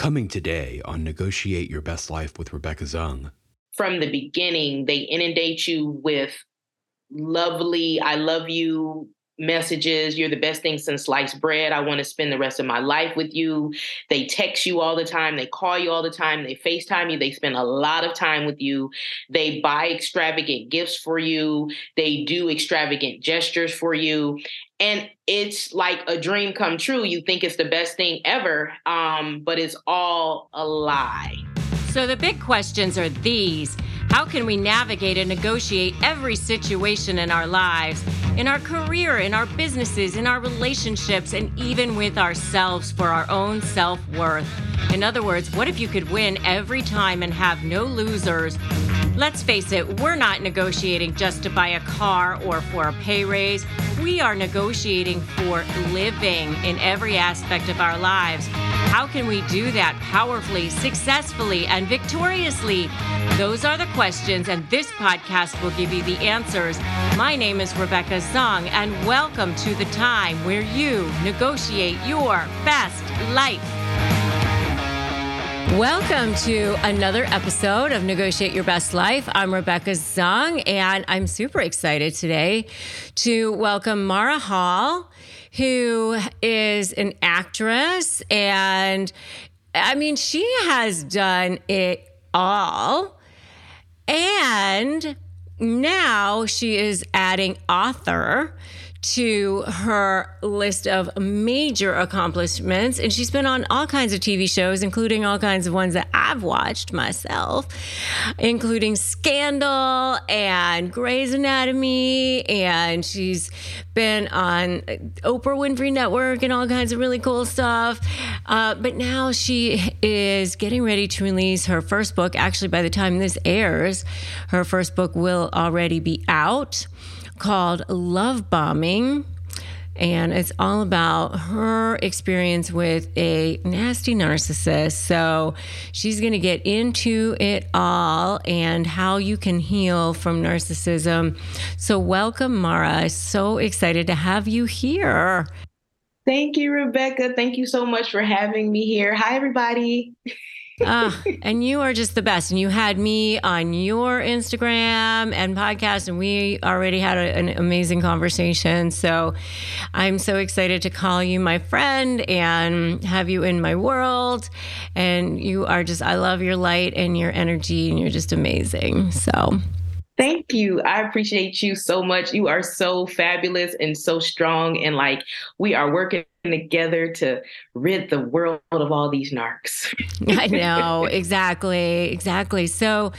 Coming today on Negotiate Your Best Life with Rebecca Zung. From the beginning, they inundate you with lovely, I love you messages. You're the best thing since sliced bread. I want to spend the rest of my life with you. They text you all the time. They call you all the time. They FaceTime you. They spend a lot of time with you. They buy extravagant gifts for you. They do extravagant gestures for you. And it's like a dream come true. You think it's the best thing ever, um, but it's all a lie. So the big questions are these. How can we navigate and negotiate every situation in our lives, in our career, in our businesses, in our relationships, and even with ourselves for our own self worth? In other words, what if you could win every time and have no losers? Let's face it, we're not negotiating just to buy a car or for a pay raise. We are negotiating for living in every aspect of our lives. How can we do that powerfully, successfully, and victoriously? Those are the questions, and this podcast will give you the answers. My name is Rebecca Zung, and welcome to the time where you negotiate your best life. Welcome to another episode of Negotiate Your Best Life. I'm Rebecca Zung, and I'm super excited today to welcome Mara Hall who is an actress. And I mean, she has done it all. And now she is adding author to her list of major accomplishments. And she's been on all kinds of TV shows, including all kinds of ones that I've watched myself, including Scandal and Grey's Anatomy. And she's been on Oprah Winfrey Network and all kinds of really cool stuff. Uh, but now she is getting ready to release her first book. Actually, by the time this airs, her first book will already be out called Love Bombing. And it's all about her experience with a nasty narcissist. So she's going to get into it all and how you can heal from narcissism. So, welcome, Mara. So excited to have you here. Thank you, Rebecca. Thank you so much for having me here. Hi, everybody. uh, and you are just the best. And you had me on your Instagram and podcast, and we already had a, an amazing conversation. So I'm so excited to call you my friend and have you in my world. And you are just, I love your light and your energy, and you're just amazing. So. Thank you. I appreciate you so much. You are so fabulous and so strong. And like, we are working together to rid the world of all these narcs. I know, exactly, exactly. So,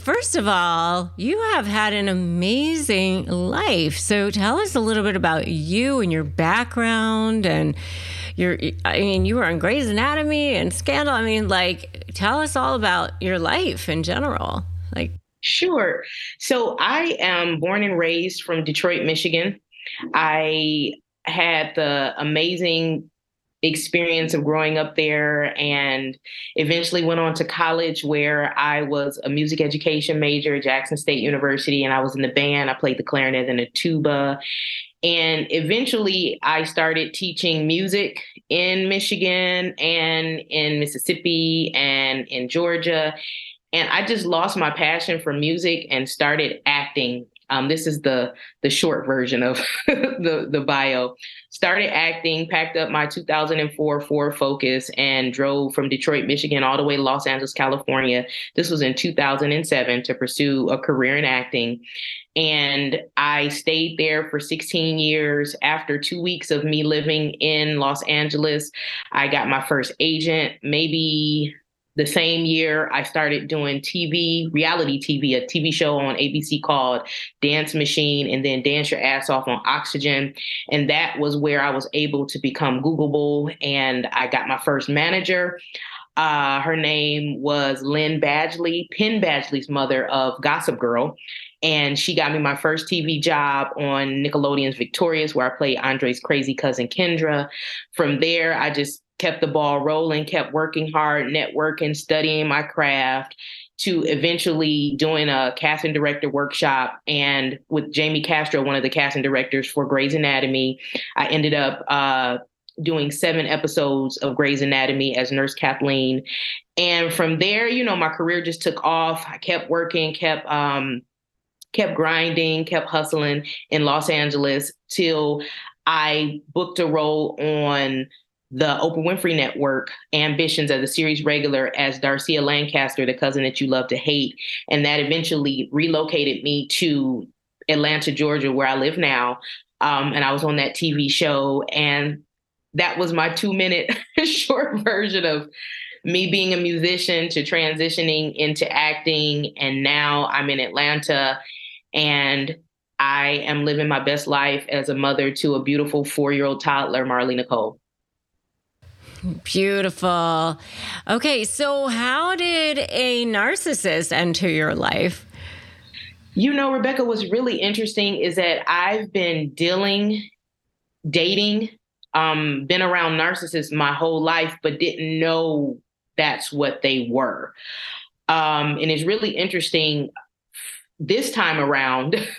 first of all, you have had an amazing life. So, tell us a little bit about you and your background and your I mean, you were on Grey's Anatomy and Scandal. I mean, like tell us all about your life in general. Sure. So, I am born and raised from Detroit, Michigan. I had the amazing experience of growing up there and eventually went on to college where I was a music education major at Jackson State University and I was in the band. I played the clarinet and the tuba. And eventually I started teaching music in Michigan and in Mississippi and in Georgia. And I just lost my passion for music and started acting um, this is the the short version of the the bio. Started acting, packed up my 2004 Ford Focus, and drove from Detroit, Michigan, all the way to Los Angeles, California. This was in 2007 to pursue a career in acting. And I stayed there for 16 years. After two weeks of me living in Los Angeles, I got my first agent, maybe the same year I started doing TV, reality TV, a TV show on ABC called Dance Machine, and then Dance Your Ass Off on Oxygen. And that was where I was able to become Googleable. And I got my first manager. Uh, her name was Lynn Badgley, Penn Badgley's mother of Gossip Girl. And she got me my first TV job on Nickelodeon's Victorious, where I played Andre's crazy cousin Kendra. From there, I just kept the ball rolling, kept working hard, networking, studying my craft to eventually doing a casting director workshop. And with Jamie Castro, one of the casting directors for Grey's Anatomy, I ended up uh, doing seven episodes of Grey's Anatomy as Nurse Kathleen. And from there, you know, my career just took off. I kept working, kept um, kept grinding, kept hustling in Los Angeles till I booked a role on the Oprah Winfrey Network ambitions as a series regular as Darcia Lancaster, the cousin that you love to hate. And that eventually relocated me to Atlanta, Georgia, where I live now. Um, and I was on that TV show. And that was my two minute short version of me being a musician to transitioning into acting. And now I'm in Atlanta and I am living my best life as a mother to a beautiful four year old toddler, Marley Nicole. Beautiful. Okay, so how did a narcissist enter your life? You know, Rebecca, what's really interesting is that I've been dealing, dating, um, been around narcissists my whole life, but didn't know that's what they were. Um, and it's really interesting this time around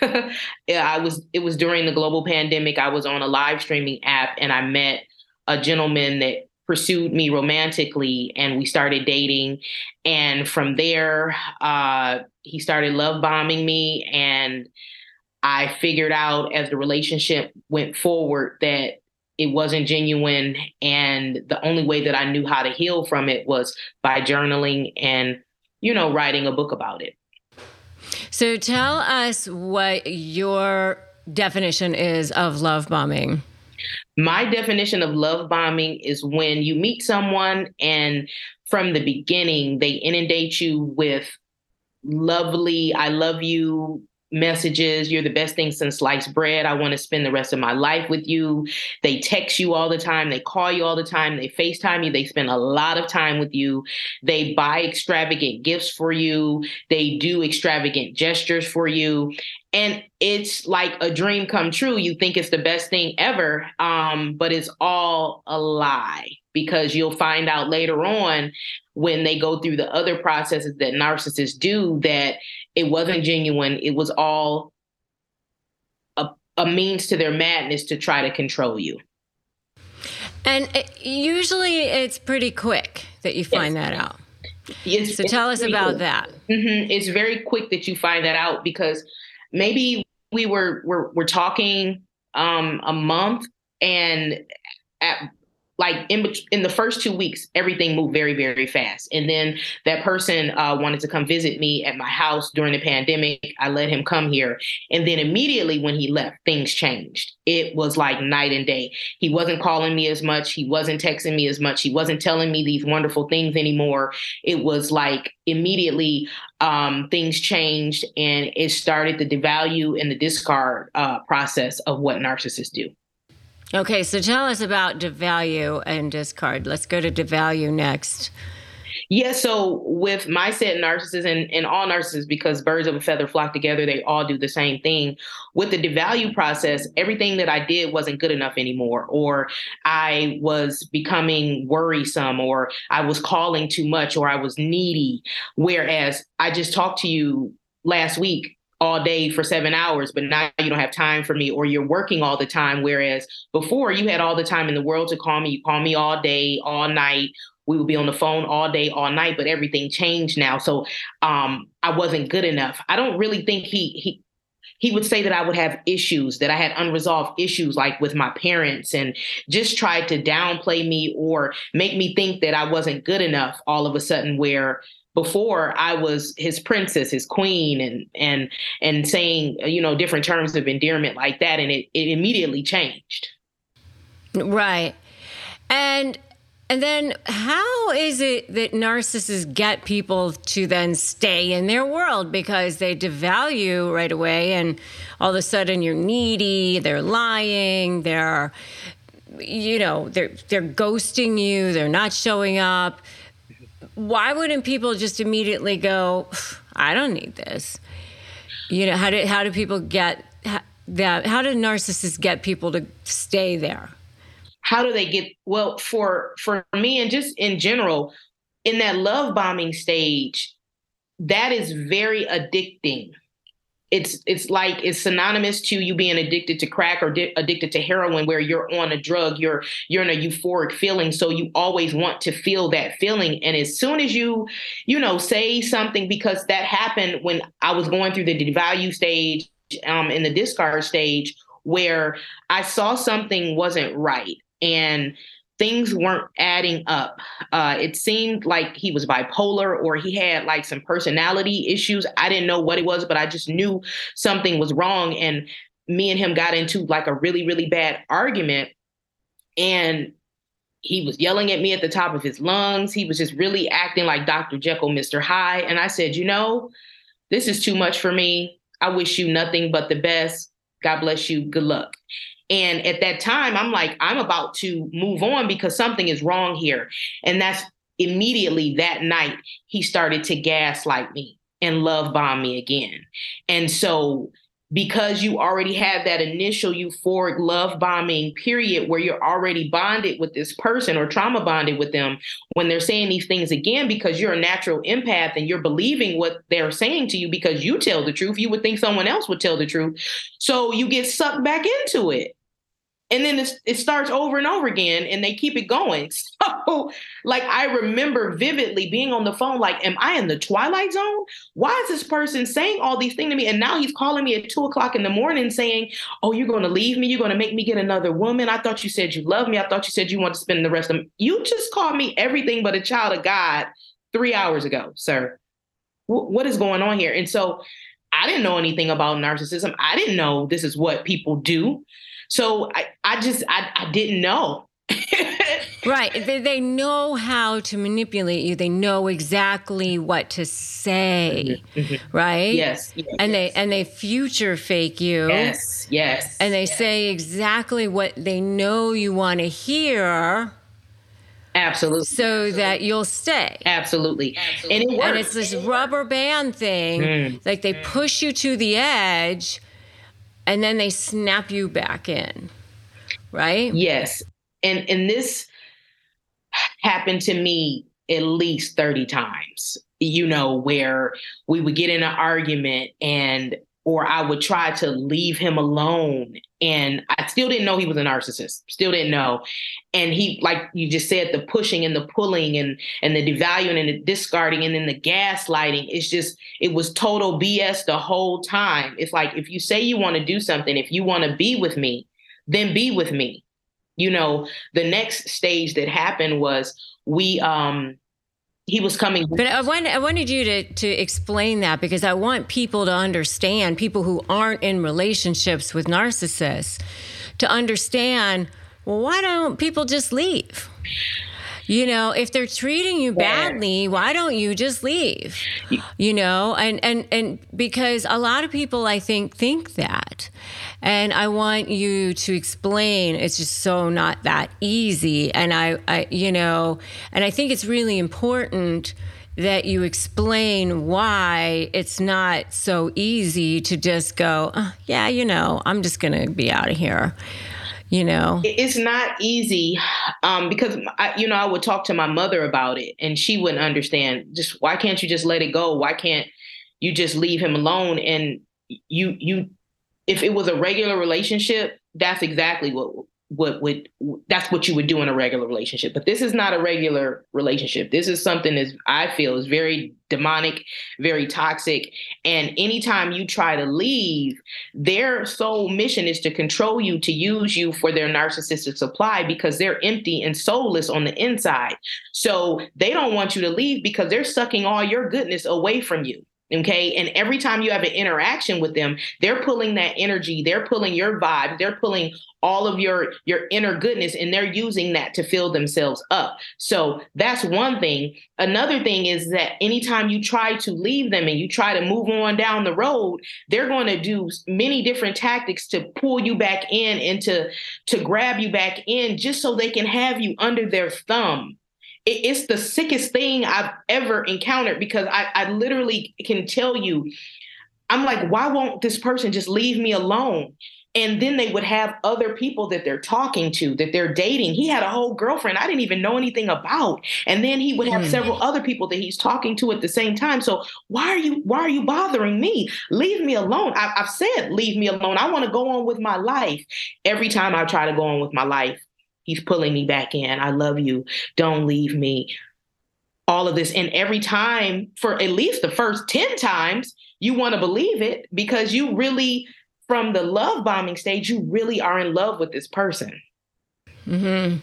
i was it was during the global pandemic i was on a live streaming app and i met a gentleman that pursued me romantically and we started dating. And from there uh, he started love bombing me and i figured out as the relationship went forward that it wasn't genuine. And the only way that i knew how to heal from it was by journaling and you know writing a book about it. So tell us what your definition is of love bombing my definition of love bombing is when you meet someone and from the beginning they inundate you with lovely, I love you messages. You're the best thing since sliced bread. I want to spend the rest of my life with you. They text you all the time. They call you all the time. They FaceTime you. They spend a lot of time with you. They buy extravagant gifts for you. They do extravagant gestures for you. And it's like a dream come true. You think it's the best thing ever, um, but it's all a lie because you'll find out later on when they go through the other processes that narcissists do that it wasn't genuine. It was all a, a means to their madness to try to control you. And it, usually it's pretty quick that you find yes. that out. It's, so tell us about that. Mm-hmm. It's very quick that you find that out because maybe we were were, were talking um, a month and at like in in the first two weeks, everything moved very very fast. And then that person uh, wanted to come visit me at my house during the pandemic. I let him come here, and then immediately when he left, things changed. It was like night and day. He wasn't calling me as much. He wasn't texting me as much. He wasn't telling me these wonderful things anymore. It was like immediately um, things changed, and it started the devalue and the discard uh, process of what narcissists do. Okay, so tell us about devalue and discard. Let's go to devalue next. Yeah, so with my mindset narcissists and, and all narcissists, because birds of a feather flock together, they all do the same thing. With the devalue process, everything that I did wasn't good enough anymore, or I was becoming worrisome, or I was calling too much, or I was needy. Whereas I just talked to you last week all day for seven hours, but now you don't have time for me, or you're working all the time. Whereas before you had all the time in the world to call me. You call me all day, all night. We would be on the phone all day, all night, but everything changed now. So um, I wasn't good enough. I don't really think he he he would say that I would have issues, that I had unresolved issues like with my parents, and just tried to downplay me or make me think that I wasn't good enough all of a sudden, where before I was his princess, his queen, and and and saying you know different terms of endearment like that, and it, it immediately changed. Right, and and then how is it that narcissists get people to then stay in their world? Because they devalue right away, and all of a sudden you're needy, they're lying, they're you know they're they're ghosting you, they're not showing up why wouldn't people just immediately go, I don't need this? You know, how do how do people get that? How do narcissists get people to stay there? How do they get well for for me and just in general in that love bombing stage? That is very addicting it's it's like it's synonymous to you being addicted to crack or di- addicted to heroin where you're on a drug you're you're in a euphoric feeling. So you always want to feel that feeling. And as soon as you you know say something because that happened when I was going through the devalue stage um in the discard stage where I saw something wasn't right. And things weren't adding up. Uh, it seemed like he was bipolar or he had like some personality issues. I didn't know what it was, but I just knew something was wrong. And me and him got into like a really, really bad argument. And he was yelling at me at the top of his lungs. He was just really acting like Dr. Jekyll, Mr. Hyde. And I said, you know, this is too much for me. I wish you nothing but the best. God bless you. Good luck. And at that time, I'm like, I'm about to move on because something is wrong here. And that's immediately that night, he started to gaslight me and love bomb me again. And so because you already have that initial euphoric love bombing period where you're already bonded with this person or trauma bonded with them when they're saying these things again because you're a natural empath and you're believing what they're saying to you because you tell the truth. You would think someone else would tell the truth. So you get sucked back into it and then it starts over and over again and they keep it going. So like i remember vividly being on the phone like am i in the twilight zone? Why is this person saying all these things to me? And now he's calling me at two o'clock in the morning saying oh you're going to leave me? You're going to make me get another woman? I thought you said you love me. I thought you said you want to spend the rest of you just called me everything but a child of god three hours ago sir. W- what is going on here? And so I didn't know anything about narcissism. I didn't know this is what people do. So I, I just I, I didn't know. right. They, they know how to manipulate you. They know exactly what to say. Mm-hmm. mm-hmm. Right? Yes. yes and yes. they and they future fake you. Yes. Yes. And they yes. say exactly what they know you want to hear. Absolutely. So Absolutely. that you'll stay. Absolutely. Absolutely. And, it and it's this rubber band thing. Mm. Like they push you to the edge and then they snap you back in right? Yes. And and this happened to me at least 30 times you know where we would get in an argument and or I would try to leave him alone. And I still didn't know he was a narcissist. Still didn't know. And he, like you just said, the pushing and the pulling and and the devaluing and the discarding and then the gaslighting. It's just it was total BS the whole time. It's like if you say you want to do something, if you want to be with me, then be with me. You know, the next stage that happened was we um he was coming. But I wanted, I wanted you to, to explain that because I want people to understand, people who aren't in relationships with narcissists, to understand well, why don't people just leave? You know, if they're treating you badly, why don't you just leave? You know, and and and because a lot of people I think think that. And I want you to explain it's just so not that easy and I I you know, and I think it's really important that you explain why it's not so easy to just go, oh, yeah, you know, I'm just going to be out of here you know? It's not easy um, because I, you know i would talk to my mother about it and she wouldn't understand. Just why can't you just let it go? Why can't you just leave him alone? And you you if it was a regular relationship that's exactly what what would that's what you would do in a regular relationship. But this is not a regular relationship. This is something that i feel is very demonic very toxic. And anytime you try to leave their sole mission is to control you to use you for their narcissistic supply because they're empty and soulless on the inside. So they don't want you to leave because they're sucking all your goodness away from you Okay. And every time you have an interaction with them, they're pulling that energy, they're pulling your vibe, they're pulling all of your your inner goodness and they're using that to fill themselves up. So that's one thing. Another thing is that anytime you try to leave them and you try to move on down the road, they're going to do many different tactics to pull you back in and to to grab you back in just so they can have you under their thumb it's the sickest thing I've ever encountered because I, I literally can tell you, I'm like, why won't this person just leave me alone? and then they would have other people that they're talking to that they're dating. He had a whole girlfriend i didn't even know anything about. And then he would have mm. several other people that he's talking to at the same time. So why are you why are you bothering me? Leave me alone. I, i've said leave me alone. I want to go on with my life. Every time i try to go on with my life he's pulling me back in i love you don't leave me all of this and every time for at least the first 10 times you want to believe it because you really from the love bombing stage, you really are in love with this person. Mm-hmm.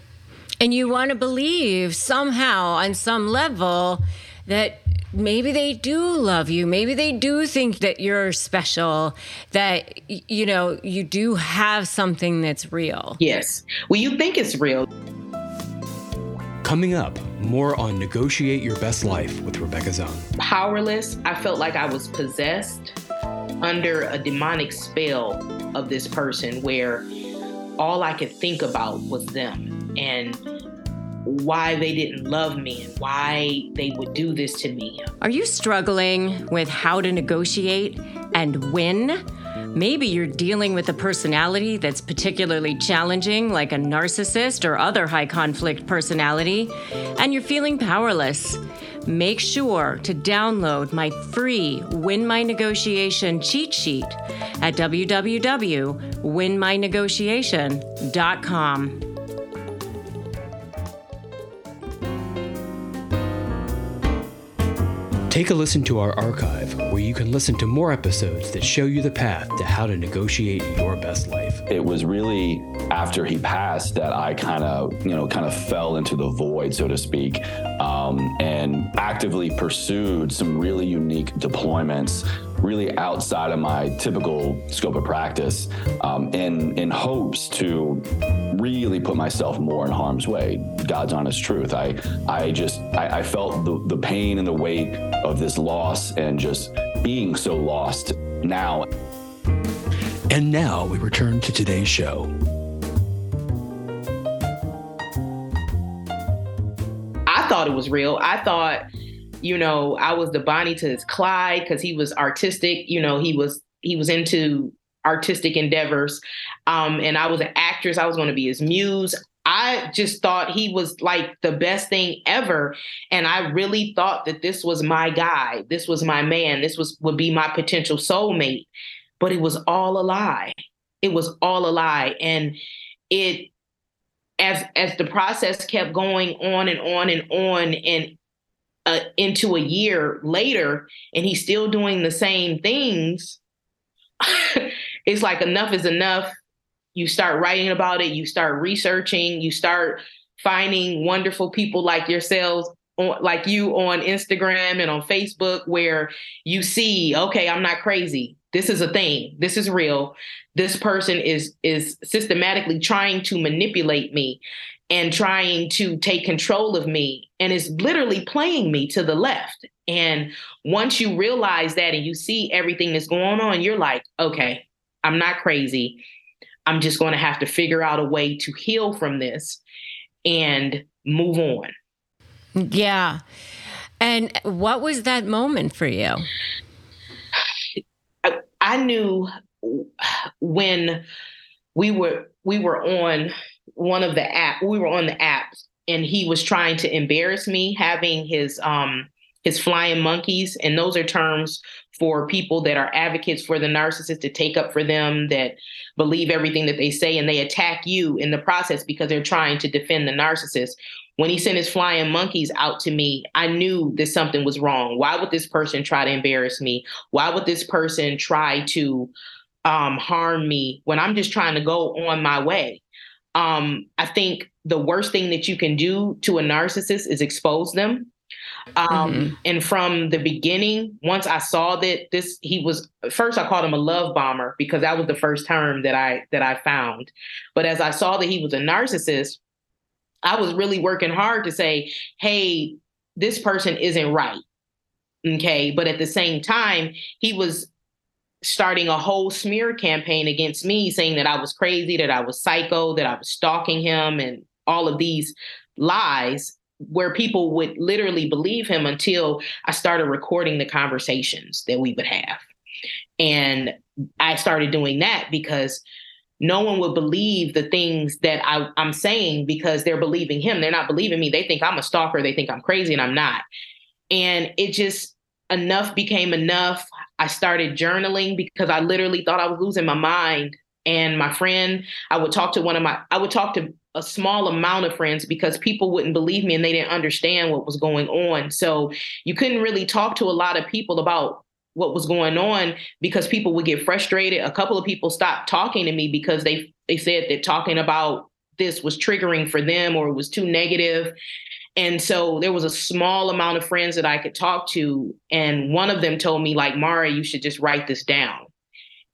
And you want to believe somehow on some level that maybe they do love you. Maybe they do think that you're special, that, you know, you do have something that's real. Yes. Well, you think it's real. Coming up, more on Negotiate Your Best Life with Rebecca Zung. Powerless. I felt like I was possessed under a demonic spell of this person where all I could think about was them and why they didn't love me and why they would do this to me. Are you struggling with how to negotiate and win? Maybe you're dealing with a personality that's particularly challenging, like a narcissist or other high conflict personality, and you're feeling powerless. Make sure to download my free Win My Negotiation cheat sheet at www.winmynegotiation.com. Take a listen to our archive where you can listen to more episodes that show you the path to how to negotiate your best life. It was really after he passed that I kind of, you know, kind of fell into the void, so to speak, um, and actively pursued some really unique deployments really outside of my typical scope of practice um, in in hopes to really put myself more in harm's way. God's honest truth. I i just i, I felt the, the pain and the weight of this loss and just being so lost now. And now we return to today's show. I thought it was real. I thought you know, I was the Bonnie to his Clyde because he was artistic. You know, he was he was into artistic endeavors. Um, and I was an actress. I was going to be his muse. I just thought he was like the best thing ever. And I really thought that this was my guy. This was my man. This was would be my potential soulmate. But it was all a lie. It was all a lie. And it as as the process kept going on and on and on and uh, into a year later and he's still doing the same things, it's like enough is enough. You start writing about it, you start researching, you start finding wonderful people like yourselves on, like you on Instagram and on Facebook where you see, okay, I'm not crazy. This is a thing. This is real. This person is is systematically trying to manipulate me and trying to take control of me and is literally playing me to the left. And once you realize that and you see everything that's going on, you're like, okay, I'm not crazy. I'm just going to have to figure out a way to heal from this and move on. Yeah. And what was that moment for you? I, I knew when we were we were on one of the app. We were on the apps, and he was trying to embarrass me having his um his flying monkeys, and those are terms for people that are advocates for the narcissist to take up for them that believe everything that they say and they attack you in the process because they're trying to defend the narcissist. When he sent his flying monkeys out to me, I knew that something was wrong. Why would this person try to embarrass me? Why would this person try to um, harm me when I'm just trying to go on my way? Um, I think the worst thing that you can do to a narcissist is expose them. Um, mm-hmm. And from the beginning, once I saw that this, he was first I called him a love bomber because that was the first term that I that I found. But as I saw that he was a narcissist, I was really working hard to say, "Hey, this person isn't right." Okay, but at the same time, he was starting a whole smear campaign against me, saying that I was crazy, that I was psycho, that I was stalking him, and all of these lies where people would literally believe him until I started recording the conversations that we would have. And I started doing that because no one would believe the things that I, I'm saying because they're believing him. They're not believing me. They think I'm a stalker. They think I'm crazy, and I'm not. And it just enough became enough. I started journaling because I literally thought I was losing my mind. And my friend, I would talk to one of my, I would talk to a small amount of friends because people wouldn't believe me and they didn't understand what was going on. So you couldn't really talk to a lot of people about what was going on because people would get frustrated. A couple of people stopped talking to me because they they said that talking about this was triggering for them or it was too negative. And so there was a small amount of friends that I could talk to. And one of them told me, like, Mara, you should just write this down.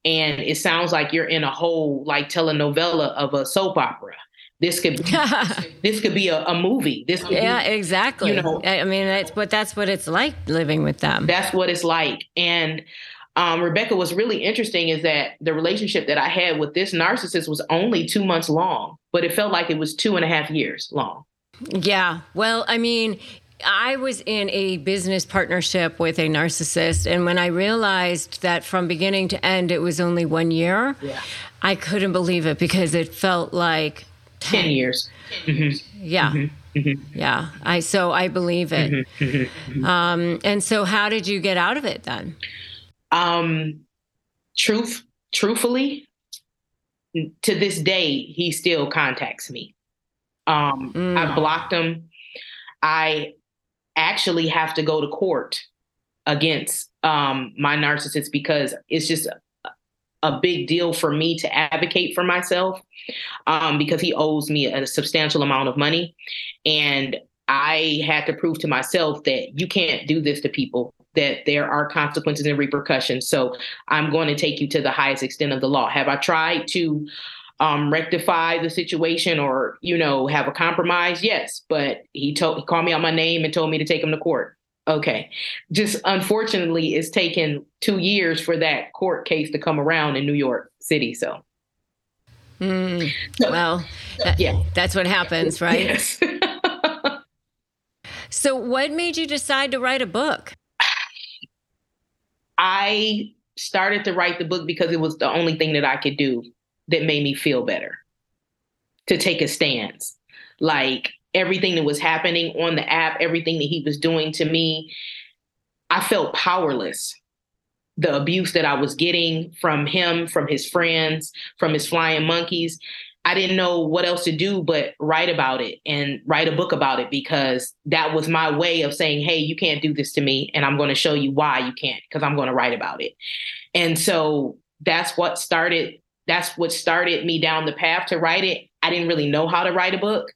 And it sounds like you're in a whole like telenovela of a soap opera. This could be, this could be a, a movie. This yeah, be, exactly. You know, I mean, that's what that's what it's like living with them. That's what it's like. And um, Rebecca what's really interesting is that the relationship that I had with this narcissist was only two months long, but it felt like it was two and a half years long. Yeah. Well, I mean, I was in a business partnership with a narcissist. And when I realized that from beginning to end, it was only one year, yeah. I couldn't believe it because it felt like 10, 10 years. Mm-hmm. Yeah. Mm-hmm. mm-hmm. Yeah. I, so I believe it. Mm-hmm. mm-hmm. Um, and so how did you get out of it then? Um, truth, truthfully, to this day, he still contacts me. Um, mm. I blocked him. I actually have to go to court against um, my narcissist because it's just a, a, big deal for me to advocate for myself um, because he owes me a substantial amount of money. And I had to prove to myself that you can't do this to people, that there are consequences and repercussions. So I'm going to take you to the highest extent of the law. Have I tried to um, rectify the situation or you know have a compromise? Yes but he told he called me out my name and told me to take him to court. Okay. Just unfortunately it's taken two years for that court case to come around in new york city so. Mm, well that, yeah. that's what happens right? Yes. so what made you decide to write a book i started to write the book because it was the only thing that i could do that made me feel better to take a stance. Like everything that was happening on the app, everything that he was doing to me, I felt powerless. The abuse that I was getting from him, from his friends, from his flying monkeys, I didn't know what else to do but write about it and write a book about it because that was my way of saying, hey, you can't do this to me. And I'm going to show you why you can't because I'm going to write about it. And so that's what started that's what started me down the path to write it. I didn't really know how to write a book.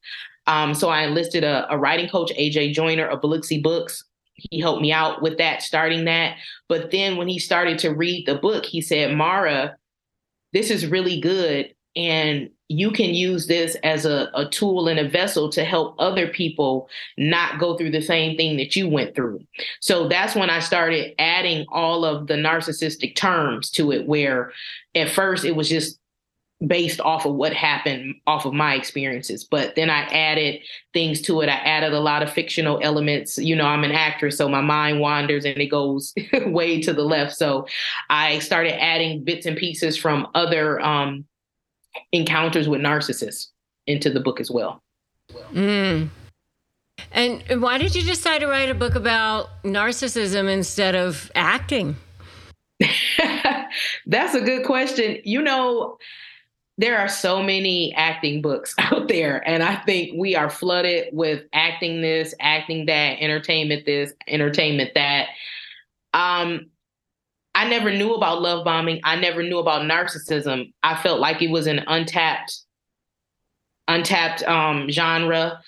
Um, so I enlisted a, a, writing coach, AJ Joyner of Biloxi Books. He helped me out with that, starting that. But then when he started to read the book, he said, Mara, this is really good. And you can use this as a, a tool and a vessel to help other people not go through the same thing that you went through. So that's when I started adding all of the narcissistic terms to it, where at first it was just based off of what happened off of my experiences. But then i added things to it. I added a lot of fictional elements. You know i'm an actress so my mind wanders and it goes way to the left. So i started adding bits and pieces from other um, encounters with narcissists into the book as well. Mm. And why did you decide to write a book about narcissism instead of acting? That's a good question. You know, there are so many acting books out there, and I think we are flooded with acting this, acting that, entertainment this, entertainment that. Um, I never knew about love bombing. I never knew about narcissism. I felt like it was an untapped, untapped um, genre,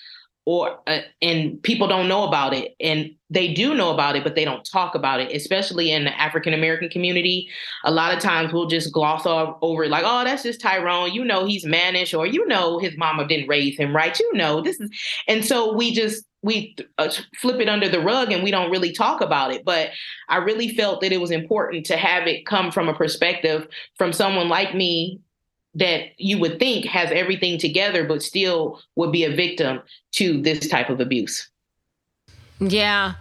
or uh, and people don't know about it, and they do know about it, but they don't talk about it. Especially in the African American community, a lot of times we'll just gloss over it, like, "Oh, that's just Tyrone. You know, he's mannish, or you know, his mama didn't raise him right. You know, this is," and so we just we uh, flip it under the rug and we don't really talk about it. But I really felt that it was important to have it come from a perspective from someone like me that you would think has everything together, but still would be a victim to this type of abuse. Yeah.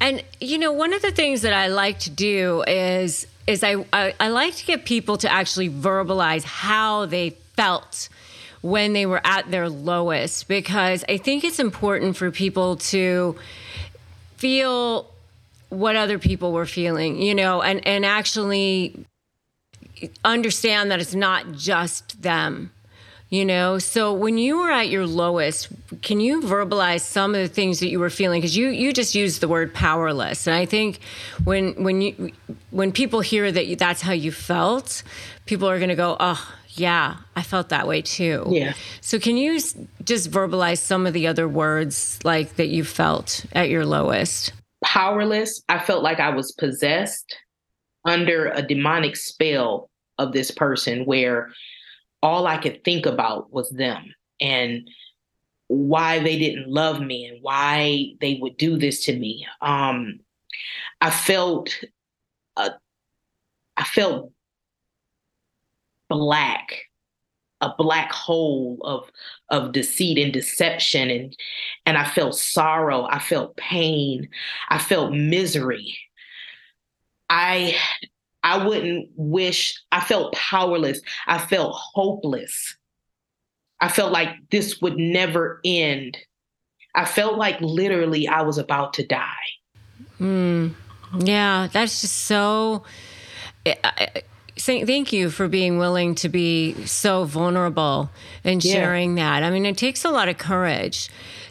And, you know, one of the things that I like to do is is I, I, I like to get people to actually verbalize how they felt when they were at their lowest because I think it's important for people to feel what other people were feeling, you know, and, and actually understand that it's not just them you know? So when you were at your lowest can you verbalize some of the things that you were feeling? Because you you just used the word powerless and i think when when you when people hear that you, that's how you felt people are going to go oh yeah i felt that way too. Yeah. So can you just verbalize some of the other words like that you felt at your lowest? Powerless. I felt like i was possessed under a demonic spell of this person where all I could think about was them and why they didn't love me and why they would do this to me. Um, I felt, uh, I felt black, a black hole of of deceit and deception, and and I felt sorrow. I felt pain. I felt misery. I I wouldn't wish, I felt powerless. I felt hopeless. I felt like this would never end. I felt like literally I was about to die. Mm, yeah, that's just so. I, thank you for being willing to be so vulnerable and sharing yeah. that. I mean, it takes a lot of courage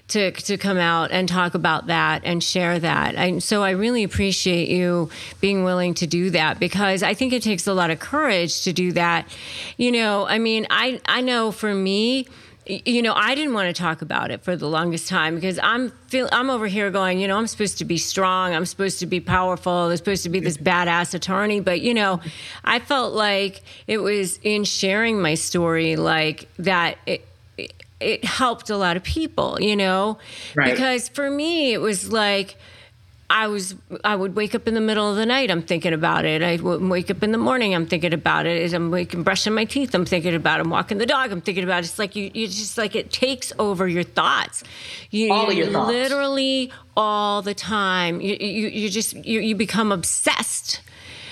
to to come out and talk about that and share that. And so I really appreciate you being willing to do that because I think it takes a lot of courage to do that. You know, I mean, I I know for me you know, I didn't want to talk about it for the longest time because I'm feel I'm over here going, you know, I'm supposed to be strong, I'm supposed to be powerful, I'm supposed to be this badass attorney, but you know, I felt like it was in sharing my story like that it, it helped a lot of people, you know? Right. Because for me, it was like, I was I would wake up in the middle of the night I'm thinking about it. I would wake up in the morning I'm thinking about it. As I'm waking brushing my teeth I'm thinking about it. I'm walking the dog I'm thinking about it. It's like you you just like it takes over your thoughts. You, all of your thoughts. literally all the time. You you, you just you, you become obsessed.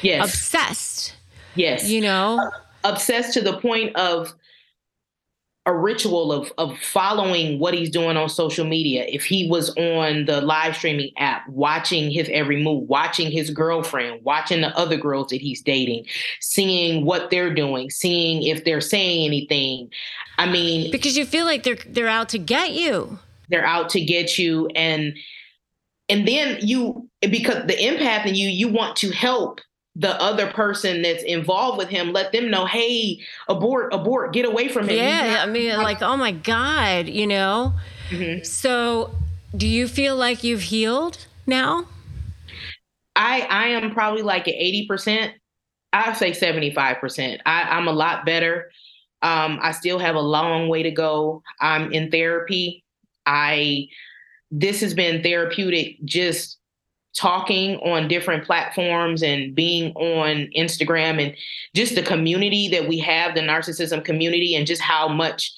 Yes. Obsessed. Yes. You know? Uh, obsessed to the point of a ritual of of following what he's doing on social media. If he was on the live streaming app, watching his every move, watching his girlfriend, watching the other girls that he's dating, seeing what they're doing, seeing if they're saying anything. I mean, because you feel like they're they're out to get you. They're out to get you and and then you because the empath in you you want to help the other person that's involved with him let them know hey abort abort get away from him. Yeah i mean like oh my god you know? Mm-hmm. so do you feel like you've healed now? I i am probably like at 80% i say 75% I, i'm a lot better. Um, i still have a long way to go. I'm in therapy. I this has been therapeutic just talking on different platforms and being on Instagram and just the community that we have, the narcissism community, and just how much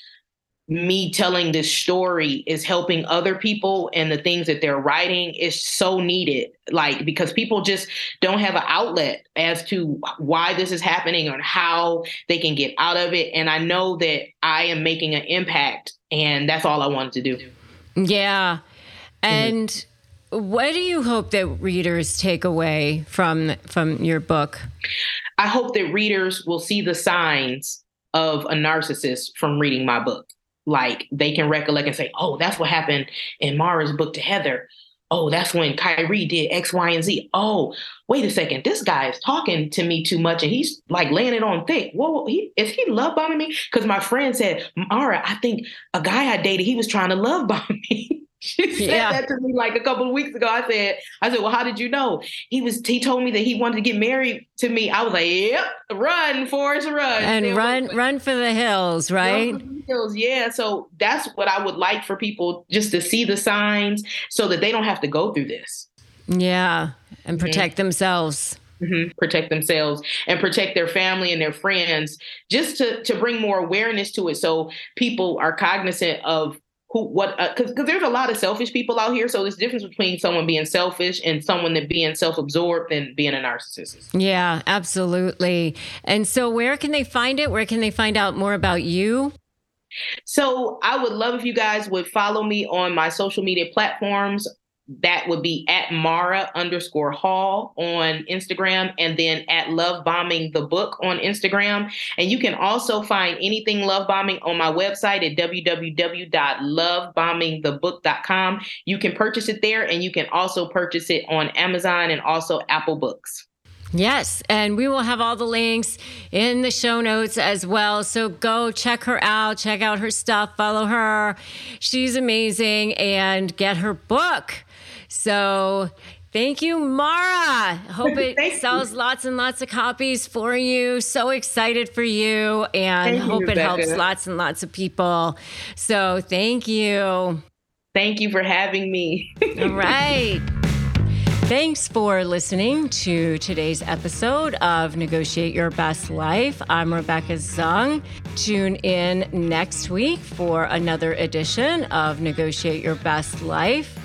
me telling this story is helping other people and the things that they're writing is so needed. Like because people just don't have an outlet as to why this is happening or how they can get out of it. And i know that i am making an impact and that's all i wanted to do. Yeah. And mm-hmm what do you hope that readers take away from from your book? I hope that readers will see the signs of a narcissist from reading my book. Like they can recollect and say, "Oh, that's what happened in Mara's book to Heather." Oh, that's when Kyrie did X, Y, and Z. Oh, wait a second. This guy is talking to me too much and he's like laying it on thick. Whoa, he, is he love bombing me? Because my friend said, Mara, I think a guy I dated, he was trying to love bomb me. She said yeah. that to me like a couple of weeks ago. I said, I said, well, how did you know? He was he told me that he wanted to get married to me. I was like, yep, run, Forrest, run. And run, run for the hills, right? The hills, yeah. So that's what I would like for people just to see the signs so that they don't have to go through this. Yeah. And protect mm-hmm. themselves. Mm-hmm. protect themselves and protect their family and their friends just to to bring more awareness to it so people are cognizant of who what because uh, because there's a lot of selfish people out here. So there's difference between someone being selfish and someone that being self-absorbed and being a narcissist. Yeah, absolutely. And so where can they find it? Where can they find out more about you? So I would love if you guys would follow me on my social media platforms that would be at Mara underscore Hall on Instagram and then at Love Bombing the Book on Instagram. And you can also find anything Love Bombing on my website at www.lovebombingthebook.com. You can purchase it there and you can also purchase it on Amazon and also Apple Books. Yes, and we will have all the links in the show notes as well. So go check her out, check out her stuff, follow her. She's amazing, and get her book. So thank you, Mara. Hope it sells you. lots and lots of copies for you. So excited for you and thank hope you, it helps lots and lots of people. So thank you. Thank you for having me. All right. Thanks for listening to today's episode of Negotiate Your Best Life. I'm Rebecca Zung. Tune in next week for another edition of Negotiate Your Best Life.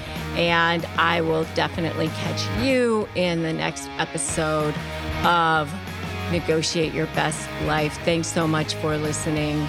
And I will definitely catch you in the next episode of Negotiate Your Best Life. Thanks so much for listening.